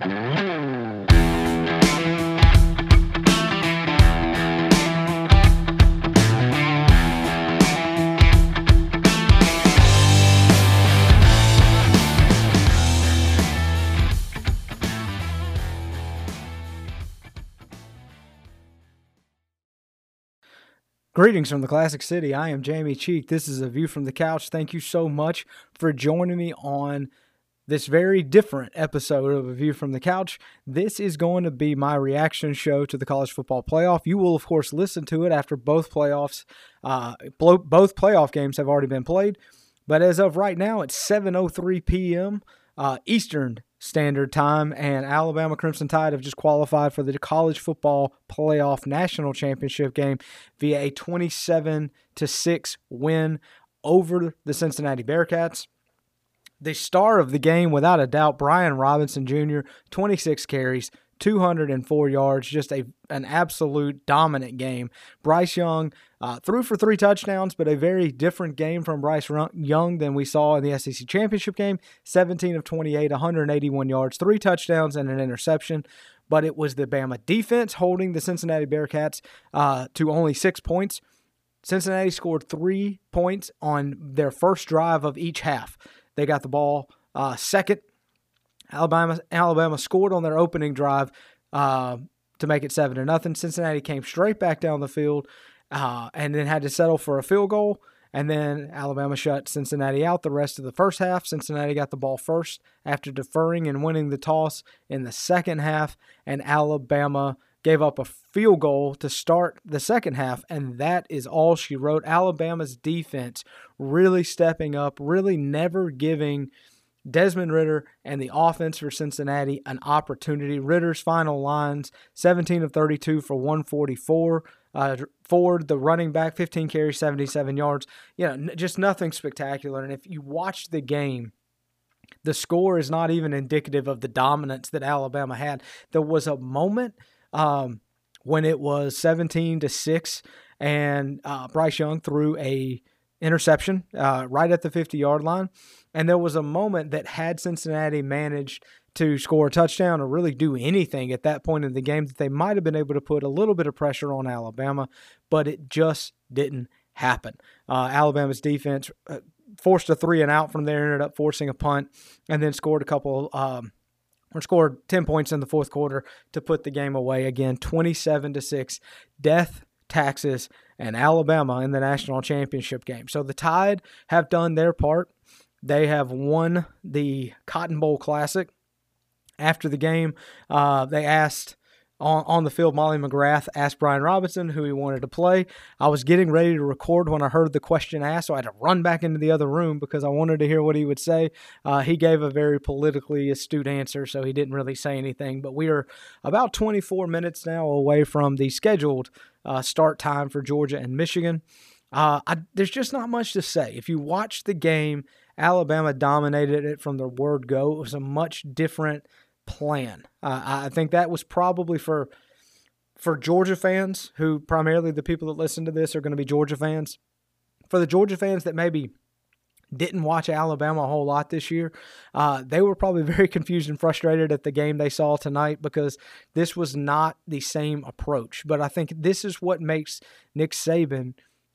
Greetings from the Classic City. I am Jamie Cheek. This is a view from the couch. Thank you so much for joining me on this very different episode of A View from the Couch. This is going to be my reaction show to the college football playoff. You will, of course, listen to it after both playoffs, uh, both playoff games have already been played. But as of right now, it's 7:03 p.m. Uh, Eastern Standard Time, and Alabama Crimson Tide have just qualified for the college football playoff national championship game via a 27 to 6 win over the Cincinnati Bearcats. The star of the game, without a doubt, Brian Robinson Jr., 26 carries, 204 yards, just a an absolute dominant game. Bryce Young uh, threw for three touchdowns, but a very different game from Bryce Young than we saw in the SEC championship game. 17 of 28, 181 yards, three touchdowns, and an interception. But it was the Bama defense holding the Cincinnati Bearcats uh, to only six points. Cincinnati scored three points on their first drive of each half. They got the ball uh, second Alabama Alabama scored on their opening drive uh, to make it seven to nothing. Cincinnati came straight back down the field uh, and then had to settle for a field goal. And then Alabama shut Cincinnati out the rest of the first half. Cincinnati got the ball first after deferring and winning the toss in the second half. And Alabama gave up a field goal to start the second half. And that is all she wrote. Alabama's defense really stepping up, really never giving Desmond Ridder and the offense for Cincinnati an opportunity. Ridder's final lines 17 of 32 for 144. Uh, Ford, the running back, 15 carries, 77 yards. You know, just nothing spectacular. And if you watch the game, the score is not even indicative of the dominance that Alabama had. There was a moment um, when it was 17 to 6, and uh, Bryce Young threw a interception uh, right at the 50 yard line. And there was a moment that had Cincinnati managed to score a touchdown or really do anything at that point in the game that they might have been able to put a little bit of pressure on Alabama, but it just didn't happen. Uh, Alabama's defense uh, forced a three and out from there, ended up forcing a punt, and then scored a couple. Um, or scored 10 points in the fourth quarter to put the game away again 27 to 6 death taxes and Alabama in the national championship game. So the Tide have done their part. They have won the Cotton Bowl Classic. After the game, uh, they asked on, on the field, Molly McGrath asked Brian Robinson who he wanted to play. I was getting ready to record when I heard the question asked, so I had to run back into the other room because I wanted to hear what he would say. Uh, he gave a very politically astute answer, so he didn't really say anything. But we are about 24 minutes now away from the scheduled uh, start time for Georgia and Michigan. Uh, I, there's just not much to say. If you watch the game, Alabama dominated it from the word go. It was a much different plan. Uh, I think that was probably for for Georgia fans, who primarily the people that listen to this are going to be Georgia fans. For the Georgia fans that maybe didn't watch Alabama a whole lot this year, uh, they were probably very confused and frustrated at the game they saw tonight because this was not the same approach. But I think this is what makes Nick Saban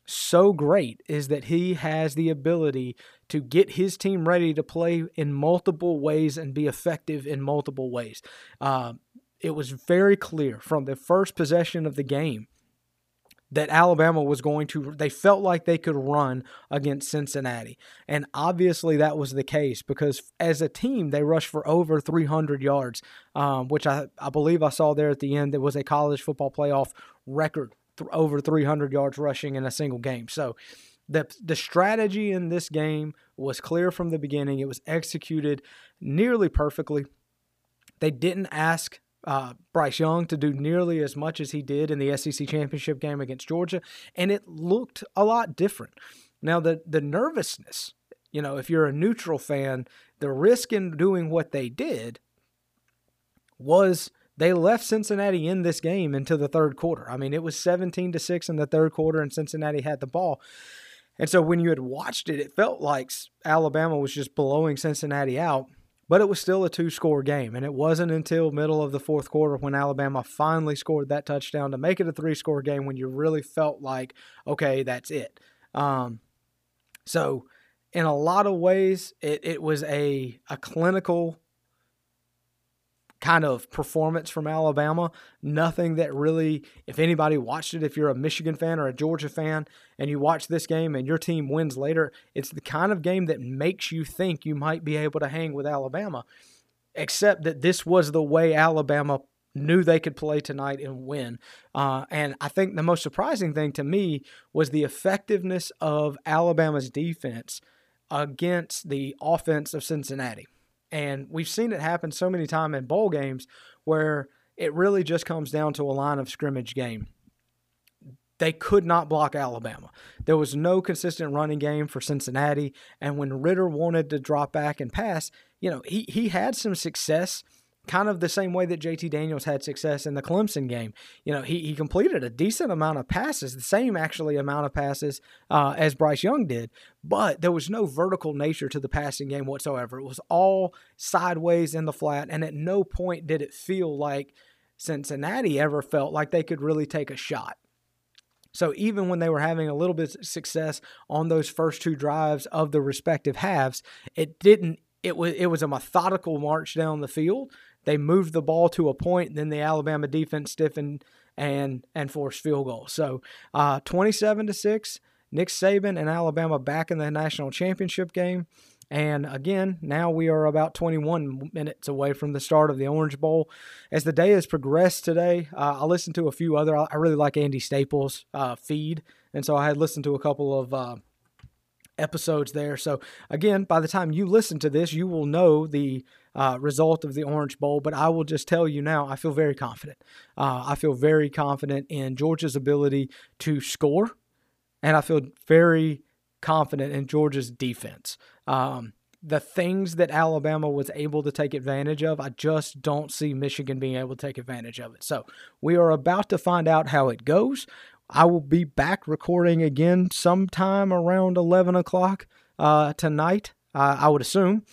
so great is that he has the ability to get his team ready to play in multiple ways and be effective in multiple ways. Uh, it was very clear from the first possession of the game that Alabama was going to, they felt like they could run against Cincinnati. And obviously that was the case because as a team, they rushed for over 300 yards, um, which I, I believe I saw there at the end. It was a college football playoff record th- over 300 yards rushing in a single game. So the the strategy in this game was clear from the beginning. It was executed nearly perfectly. They didn't ask uh, Bryce Young to do nearly as much as he did in the SEC championship game against Georgia, and it looked a lot different. Now the the nervousness, you know, if you're a neutral fan, the risk in doing what they did was they left Cincinnati in this game into the third quarter. I mean, it was 17 to 6 in the third quarter and Cincinnati had the ball. And so when you had watched it, it felt like Alabama was just blowing Cincinnati out. but it was still a two score game. And it wasn't until middle of the fourth quarter when Alabama finally scored that touchdown to make it a three score game when you really felt like, okay, that's it. Um, so, in a lot of ways, it, it was a, a clinical kind of performance from Alabama. Nothing that really, if anybody watched it, if you're a Michigan fan or a Georgia fan and you watch this game and your team wins later, it's the kind of game that makes you think you might be able to hang with Alabama. Except that this was the way Alabama knew they could play tonight and win. Uh, and I think the most surprising thing to me was the effectiveness of Alabama's defense against the offense of Cincinnati. And we've seen it happen so many times in bowl games where it really just comes down to a line of scrimmage game. They could not block Alabama. There was no consistent running game for Cincinnati. And when Ridder wanted to drop back and pass, you know, he, he had some success kind of the same way that JT Daniels had success in the Clemson game. You know, he, he completed a decent amount of passes, the same actually amount of passes uh, as Bryce Young did, but there was no vertical nature to the passing game whatsoever. It was all sideways in the flat, and at no point did it feel like Cincinnati ever felt like they could really take a shot. So even when they were having a little bit of success on those first two drives of the respective halves, it didn't it was it was a methodical march down the field they moved the ball to a point, then the Alabama defense stiffened and and forced field goal. So uh, 27 to six, Nick Saban and Alabama back in the national championship game. And again, now we are about 21 minutes away from the start of the Orange Bowl. As the day has progressed today, uh, I listened to a few other. I really like Andy Staples' uh, feed, and so I had listened to a couple of uh, episodes there. So again, by the time you listen to this, you will know the uh, result of the Orange Bowl. But I will just tell you now, I feel very confident. Uh, I feel very confident in Georgia's ability to score, and I feel very confident in Georgia's defense. Um, the things that Alabama was able to take advantage of, I just don't see Michigan being able to take advantage of it. So we are about to find out how it goes. I will be back recording again sometime around 11 o'clock uh, tonight, uh, I would assume.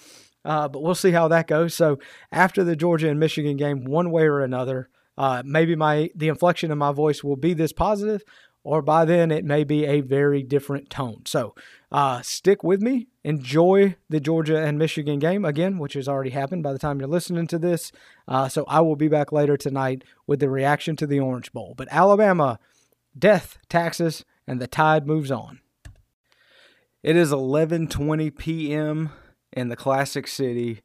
Uh, but we'll see how that goes. So after the Georgia and Michigan game, one way or another, uh, maybe my the inflection in my voice will be this positive, or by then it may be a very different tone. So uh, stick with me. Enjoy the Georgia and Michigan game again, which has already happened by the time you're listening to this. Uh, so I will be back later tonight with the reaction to the Orange Bowl. But Alabama, death, taxes, and the tide moves on. It is 11:20 p.m in the classic city.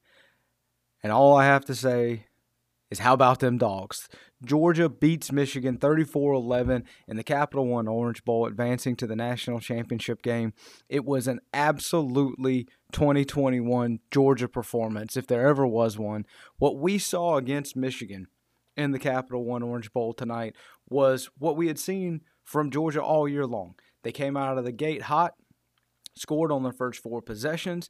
And all I have to say is how about them dogs? Georgia beats Michigan 34 11 in the Capital One Orange Bowl, advancing to the national championship game. It was an absolutely 2021 Georgia performance, if there ever was one. What we saw against Michigan in the Capital One Orange Bowl tonight was what we had seen from Georgia all year long. They came out of the gate hot, scored on their first four possessions,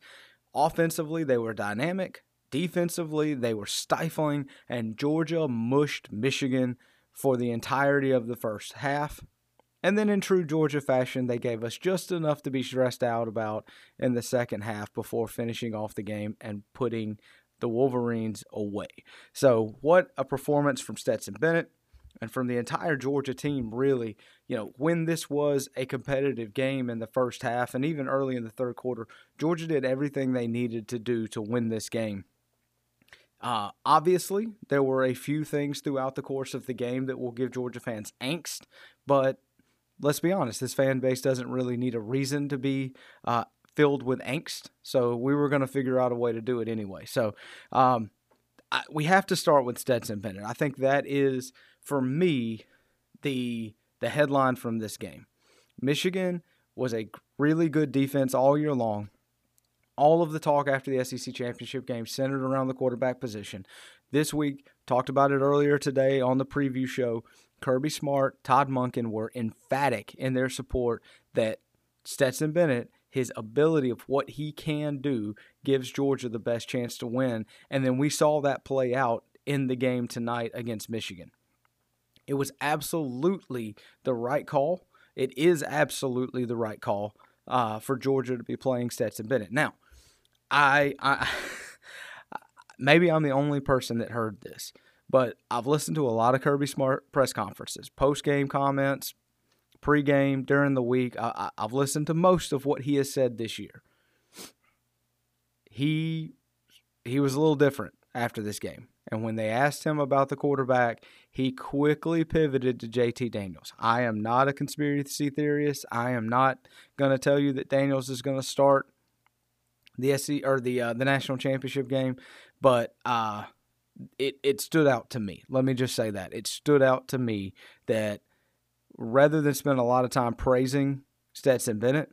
Offensively, they were dynamic. Defensively, they were stifling, and Georgia mushed Michigan for the entirety of the first half. And then, in true Georgia fashion, they gave us just enough to be stressed out about in the second half before finishing off the game and putting the Wolverines away. So, what a performance from Stetson Bennett and from the entire Georgia team, really, you know, when this was a competitive game in the first half and even early in the third quarter, Georgia did everything they needed to do to win this game. Uh, obviously, there were a few things throughout the course of the game that will give Georgia fans angst, but let's be honest, this fan base doesn't really need a reason to be uh, filled with angst. So we were going to figure out a way to do it anyway. So um, I, we have to start with Stetson Bennett. I think that is for me the the headline from this game. Michigan was a really good defense all year long. All of the talk after the SEC championship game centered around the quarterback position. This week, talked about it earlier today on the preview show. Kirby Smart, Todd Monken were emphatic in their support that Stetson Bennett, his ability of what he can do, gives Georgia the best chance to win. And then we saw that play out in the game tonight against Michigan. It was absolutely the right call. It is absolutely the right call uh, for Georgia to be playing Stetson Bennett. Now, I, I maybe I'm the only person that heard this, but I've listened to a lot of Kirby Smart press conferences, post game comments, pre-game, during the week. I, have listened to most of what he has said this year. He he was a little different after this game. And when they asked him about the quarterback, he quickly pivoted to JT Daniels. I am not a conspiracy theorist. I am not going to tell you that Daniels is going to start the SC or the uh, the national championship game, but uh, it it stood out to me. Let me just say that it stood out to me that rather than spend a lot of time praising Stetson Bennett,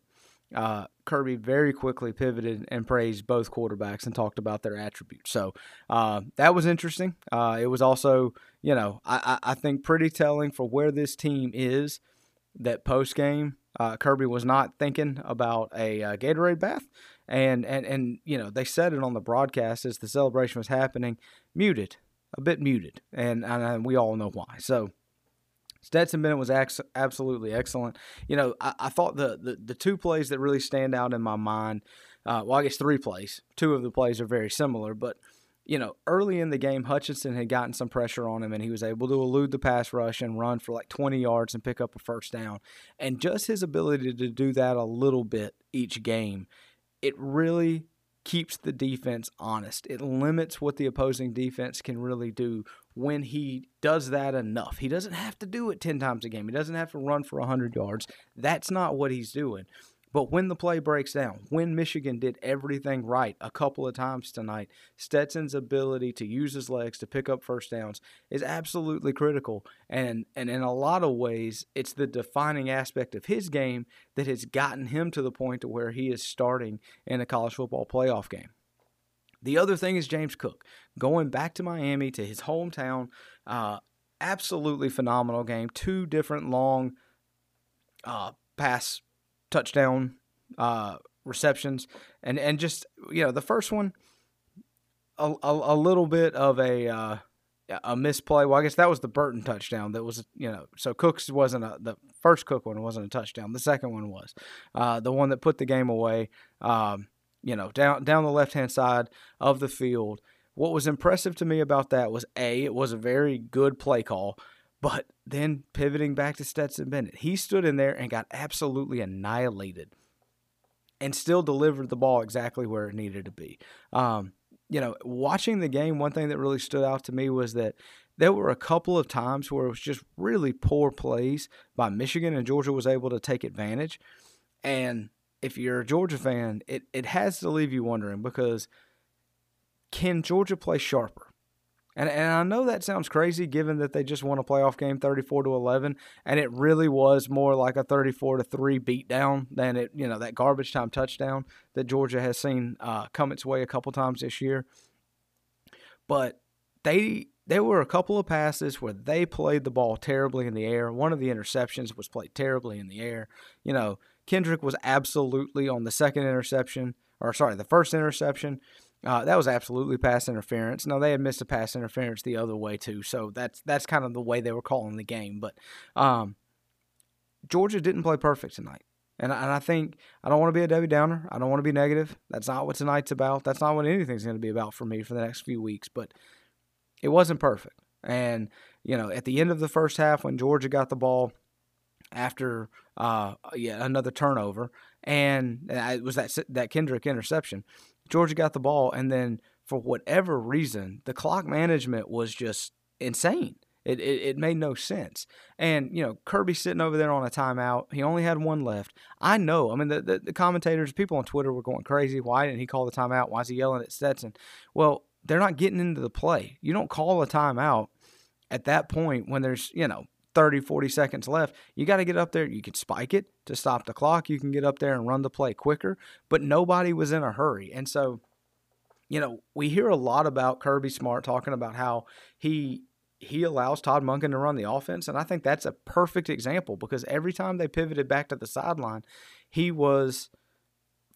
uh, Kirby very quickly pivoted and praised both quarterbacks and talked about their attributes. So uh, that was interesting. Uh, it was also, you know, I, I think pretty telling for where this team is that post game, uh, Kirby was not thinking about a uh, Gatorade bath. And, and, and, you know, they said it on the broadcast as the celebration was happening, muted, a bit muted. And, and we all know why. So, Stetson Bennett was ex- absolutely excellent. You know, I, I thought the, the, the two plays that really stand out in my mind, uh, well, I guess three plays. Two of the plays are very similar, but you know, early in the game, Hutchinson had gotten some pressure on him, and he was able to elude the pass rush and run for like 20 yards and pick up a first down. And just his ability to do that a little bit each game, it really keeps the defense honest. It limits what the opposing defense can really do when he does that enough. He doesn't have to do it 10 times a game. He doesn't have to run for 100 yards. That's not what he's doing. But when the play breaks down, when Michigan did everything right a couple of times tonight, Stetson's ability to use his legs to pick up first downs is absolutely critical. And and in a lot of ways, it's the defining aspect of his game that has gotten him to the point to where he is starting in a college football playoff game. The other thing is James Cook going back to Miami to his hometown. Uh, absolutely phenomenal game. Two different long uh, pass touchdown uh, receptions, and and just you know the first one, a, a, a little bit of a uh, a misplay. Well, I guess that was the Burton touchdown. That was you know so Cooks wasn't a the first Cook one wasn't a touchdown. The second one was uh, the one that put the game away. Um, you know down down the left hand side of the field. What was impressive to me about that was a it was a very good play call. But then pivoting back to Stetson Bennett, he stood in there and got absolutely annihilated and still delivered the ball exactly where it needed to be. Um, you know, watching the game, one thing that really stood out to me was that there were a couple of times where it was just really poor plays by Michigan and Georgia was able to take advantage. And if you're a Georgia fan, it, it has to leave you wondering because can Georgia play sharper? And, and I know that sounds crazy given that they just won a playoff game 34 to 11 and it really was more like a 34 to 3 beatdown than it, you know, that garbage time touchdown that Georgia has seen uh, come its way a couple times this year. But they there were a couple of passes where they played the ball terribly in the air. One of the interceptions was played terribly in the air. You know, Kendrick was absolutely on the second interception, or sorry, the first interception. Uh, that was absolutely pass interference. Now they had missed a pass interference the other way too, so that's that's kind of the way they were calling the game. But um, Georgia didn't play perfect tonight, and and I think I don't want to be a Debbie Downer. I don't want to be negative. That's not what tonight's about. That's not what anything's going to be about for me for the next few weeks. But it wasn't perfect, and you know at the end of the first half when Georgia got the ball after uh, yeah another turnover, and it was that that Kendrick interception. Georgia got the ball, and then for whatever reason, the clock management was just insane. It, it, it, made no sense. And, you know, Kirby sitting over there on a timeout. He only had one left. I know. I mean, the, the, the, commentators, people on Twitter were going crazy. Why didn't he call the timeout? Why is he yelling at Stetson? Well, they're not getting into the play. You don't call a timeout at that point when there's, you know, 30, 40 seconds left. You got to get up there. You can spike it to stop the clock. You can get up there and run the play quicker, but nobody was in a hurry. And so, you know, we hear a lot about Kirby Smart talking about how he he allows Todd Monken to run the offense, and I think that's a perfect example because every time they pivoted back to the sideline, he was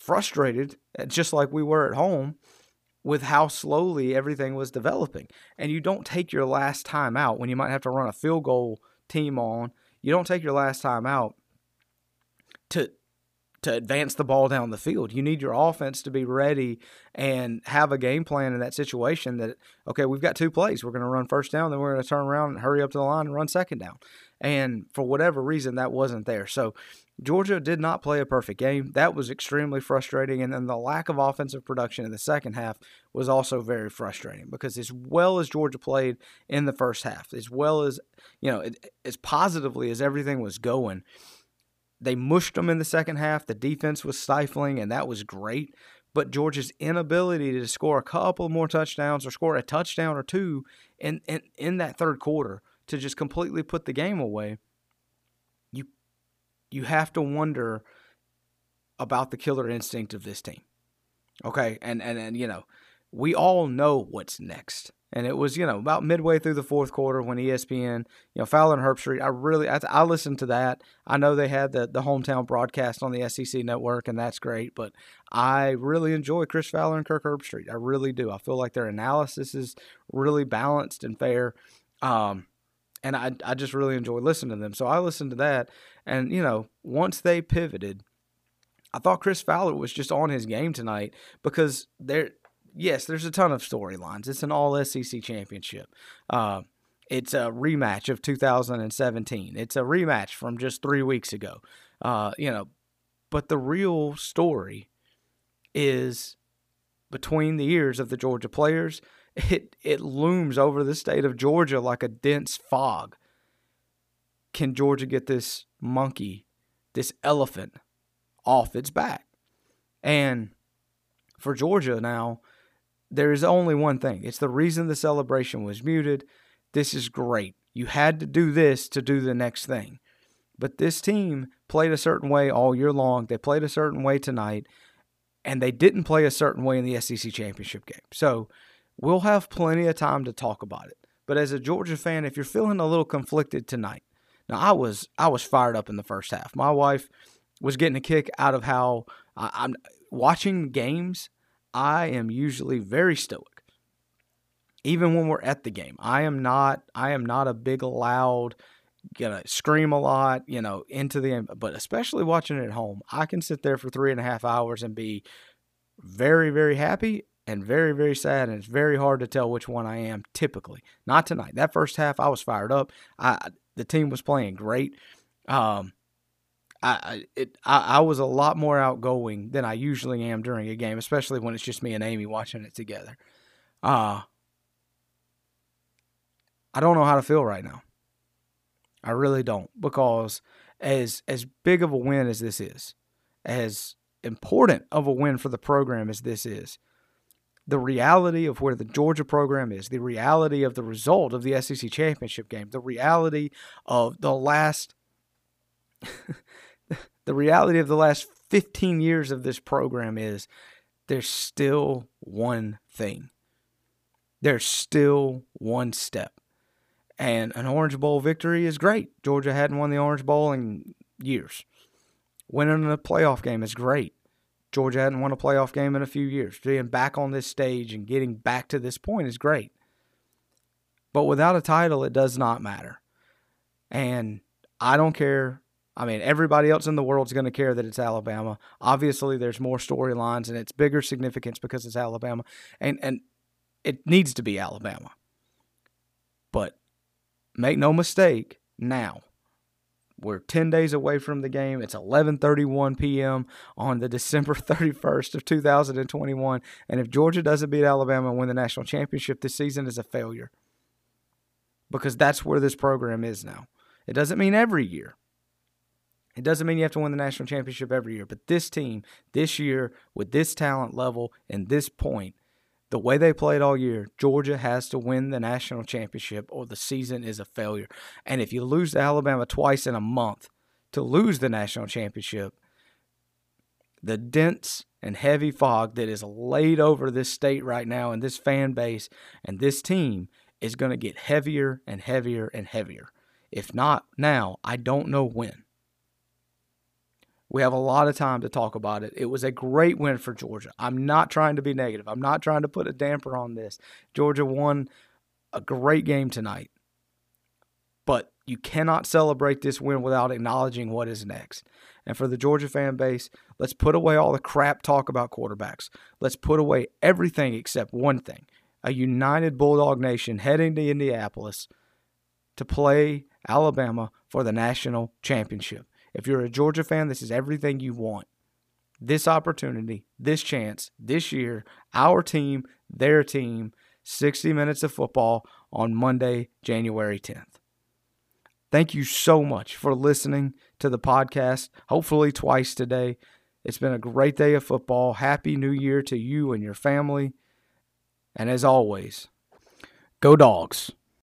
frustrated, eh, just like we were at home, with how slowly everything was developing. And you don't take your last time out when you might have to run a field goal team on. You don't take your last time out to to advance the ball down the field. You need your offense to be ready and have a game plan in that situation that, okay, we've got two plays. We're going to run first down, then we're going to turn around and hurry up to the line and run second down. And for whatever reason, that wasn't there. So Georgia did not play a perfect game. That was extremely frustrating. And then the lack of offensive production in the second half was also very frustrating because as well as Georgia played in the first half, as well as, you know, as positively as everything was going, they mushed them in the second half. The defense was stifling, and that was great. But Georgia's inability to score a couple more touchdowns or score a touchdown or two in, in, in that third quarter to just completely put the game away, you you have to wonder about the killer instinct of this team. Okay, and and and you know, we all know what's next. And it was, you know, about midway through the fourth quarter when ESPN, you know, Fowler and Herbstreit, I really, I, I listened to that. I know they had the, the hometown broadcast on the SEC network, and that's great. But I really enjoy Chris Fowler and Kirk Herbstreit. I really do. I feel like their analysis is really balanced and fair. Um, and I, I just really enjoy listening to them. So I listened to that. And, you know, once they pivoted, I thought Chris Fowler was just on his game tonight because there yes, there's a ton of storylines. It's an all SEC championship. Uh, it's a rematch of 2017. It's a rematch from just three weeks ago. Uh, you know, but the real story is between the ears of the Georgia players. It it looms over the state of Georgia like a dense fog. Can Georgia get this monkey, this elephant, off its back? And for Georgia now, there is only one thing. It's the reason the celebration was muted. This is great. You had to do this to do the next thing. But this team played a certain way all year long. They played a certain way tonight, and they didn't play a certain way in the SEC championship game. So we'll have plenty of time to talk about it. But as a Georgia fan, if you're feeling a little conflicted tonight, now I was I was fired up in the first half. My wife was getting a kick out of how I, I'm watching games I am usually very stoic. Even when we're at the game, I am not. I am not a big loud, gonna scream a lot, you know, into the game. But especially watching it at home, I can sit there for three and a half hours and be very, very happy and very, very sad. And it's very hard to tell which one I am. Typically, not tonight. That first half, I was fired up. I the team was playing great. Um, I it I, I, was a lot more outgoing than I usually am during a game, especially when it's just me and Amy watching it together. Uh I don't know how to feel right now. I really don't because as as big of a win as this is, as important of a win for the program as this is, the reality of where the Georgia program is, the reality of the result of the SEC championship game, the reality of the last the reality of the last 15 years of this program is there's still one thing. There's still one step. And an Orange Bowl victory is great. Georgia hadn't won the Orange Bowl in years. Winning a playoff game is great. Georgia hadn't won a playoff game in a few years. Being back on this stage and getting back to this point is great. But without a title, it does not matter. And I don't care I mean, everybody else in the world is going to care that it's Alabama. Obviously, there's more storylines and it's bigger significance because it's Alabama, and and it needs to be Alabama. But make no mistake, now we're 10 days away from the game. It's 11:31 p.m. on the December 31st of 2021, and if Georgia doesn't beat Alabama and win the national championship this season is a failure. Because that's where this program is now. It doesn't mean every year. It doesn't mean you have to win the national championship every year, but this team, this year, with this talent level and this point, the way they played all year, Georgia has to win the national championship or the season is a failure. And if you lose to Alabama twice in a month to lose the national championship, the dense and heavy fog that is laid over this state right now and this fan base and this team is going to get heavier and heavier and heavier. If not now, I don't know when. We have a lot of time to talk about it. It was a great win for Georgia. I'm not trying to be negative. I'm not trying to put a damper on this. Georgia won a great game tonight. But You cannot celebrate this win without acknowledging what is next. And for the Georgia fan base, let's put away all the crap talk about quarterbacks. Let's put away everything except one thing a united Bulldog Nation heading to Indianapolis to play Alabama for the national championship. If you're a Georgia fan, this is everything you want. This opportunity, this chance, this year, our team, their team, 60 minutes of football on Monday, January 10th. Thank you so much for listening to the podcast, hopefully twice today. It's been a great day of football. Happy New Year to you and your family. And as always, go dogs.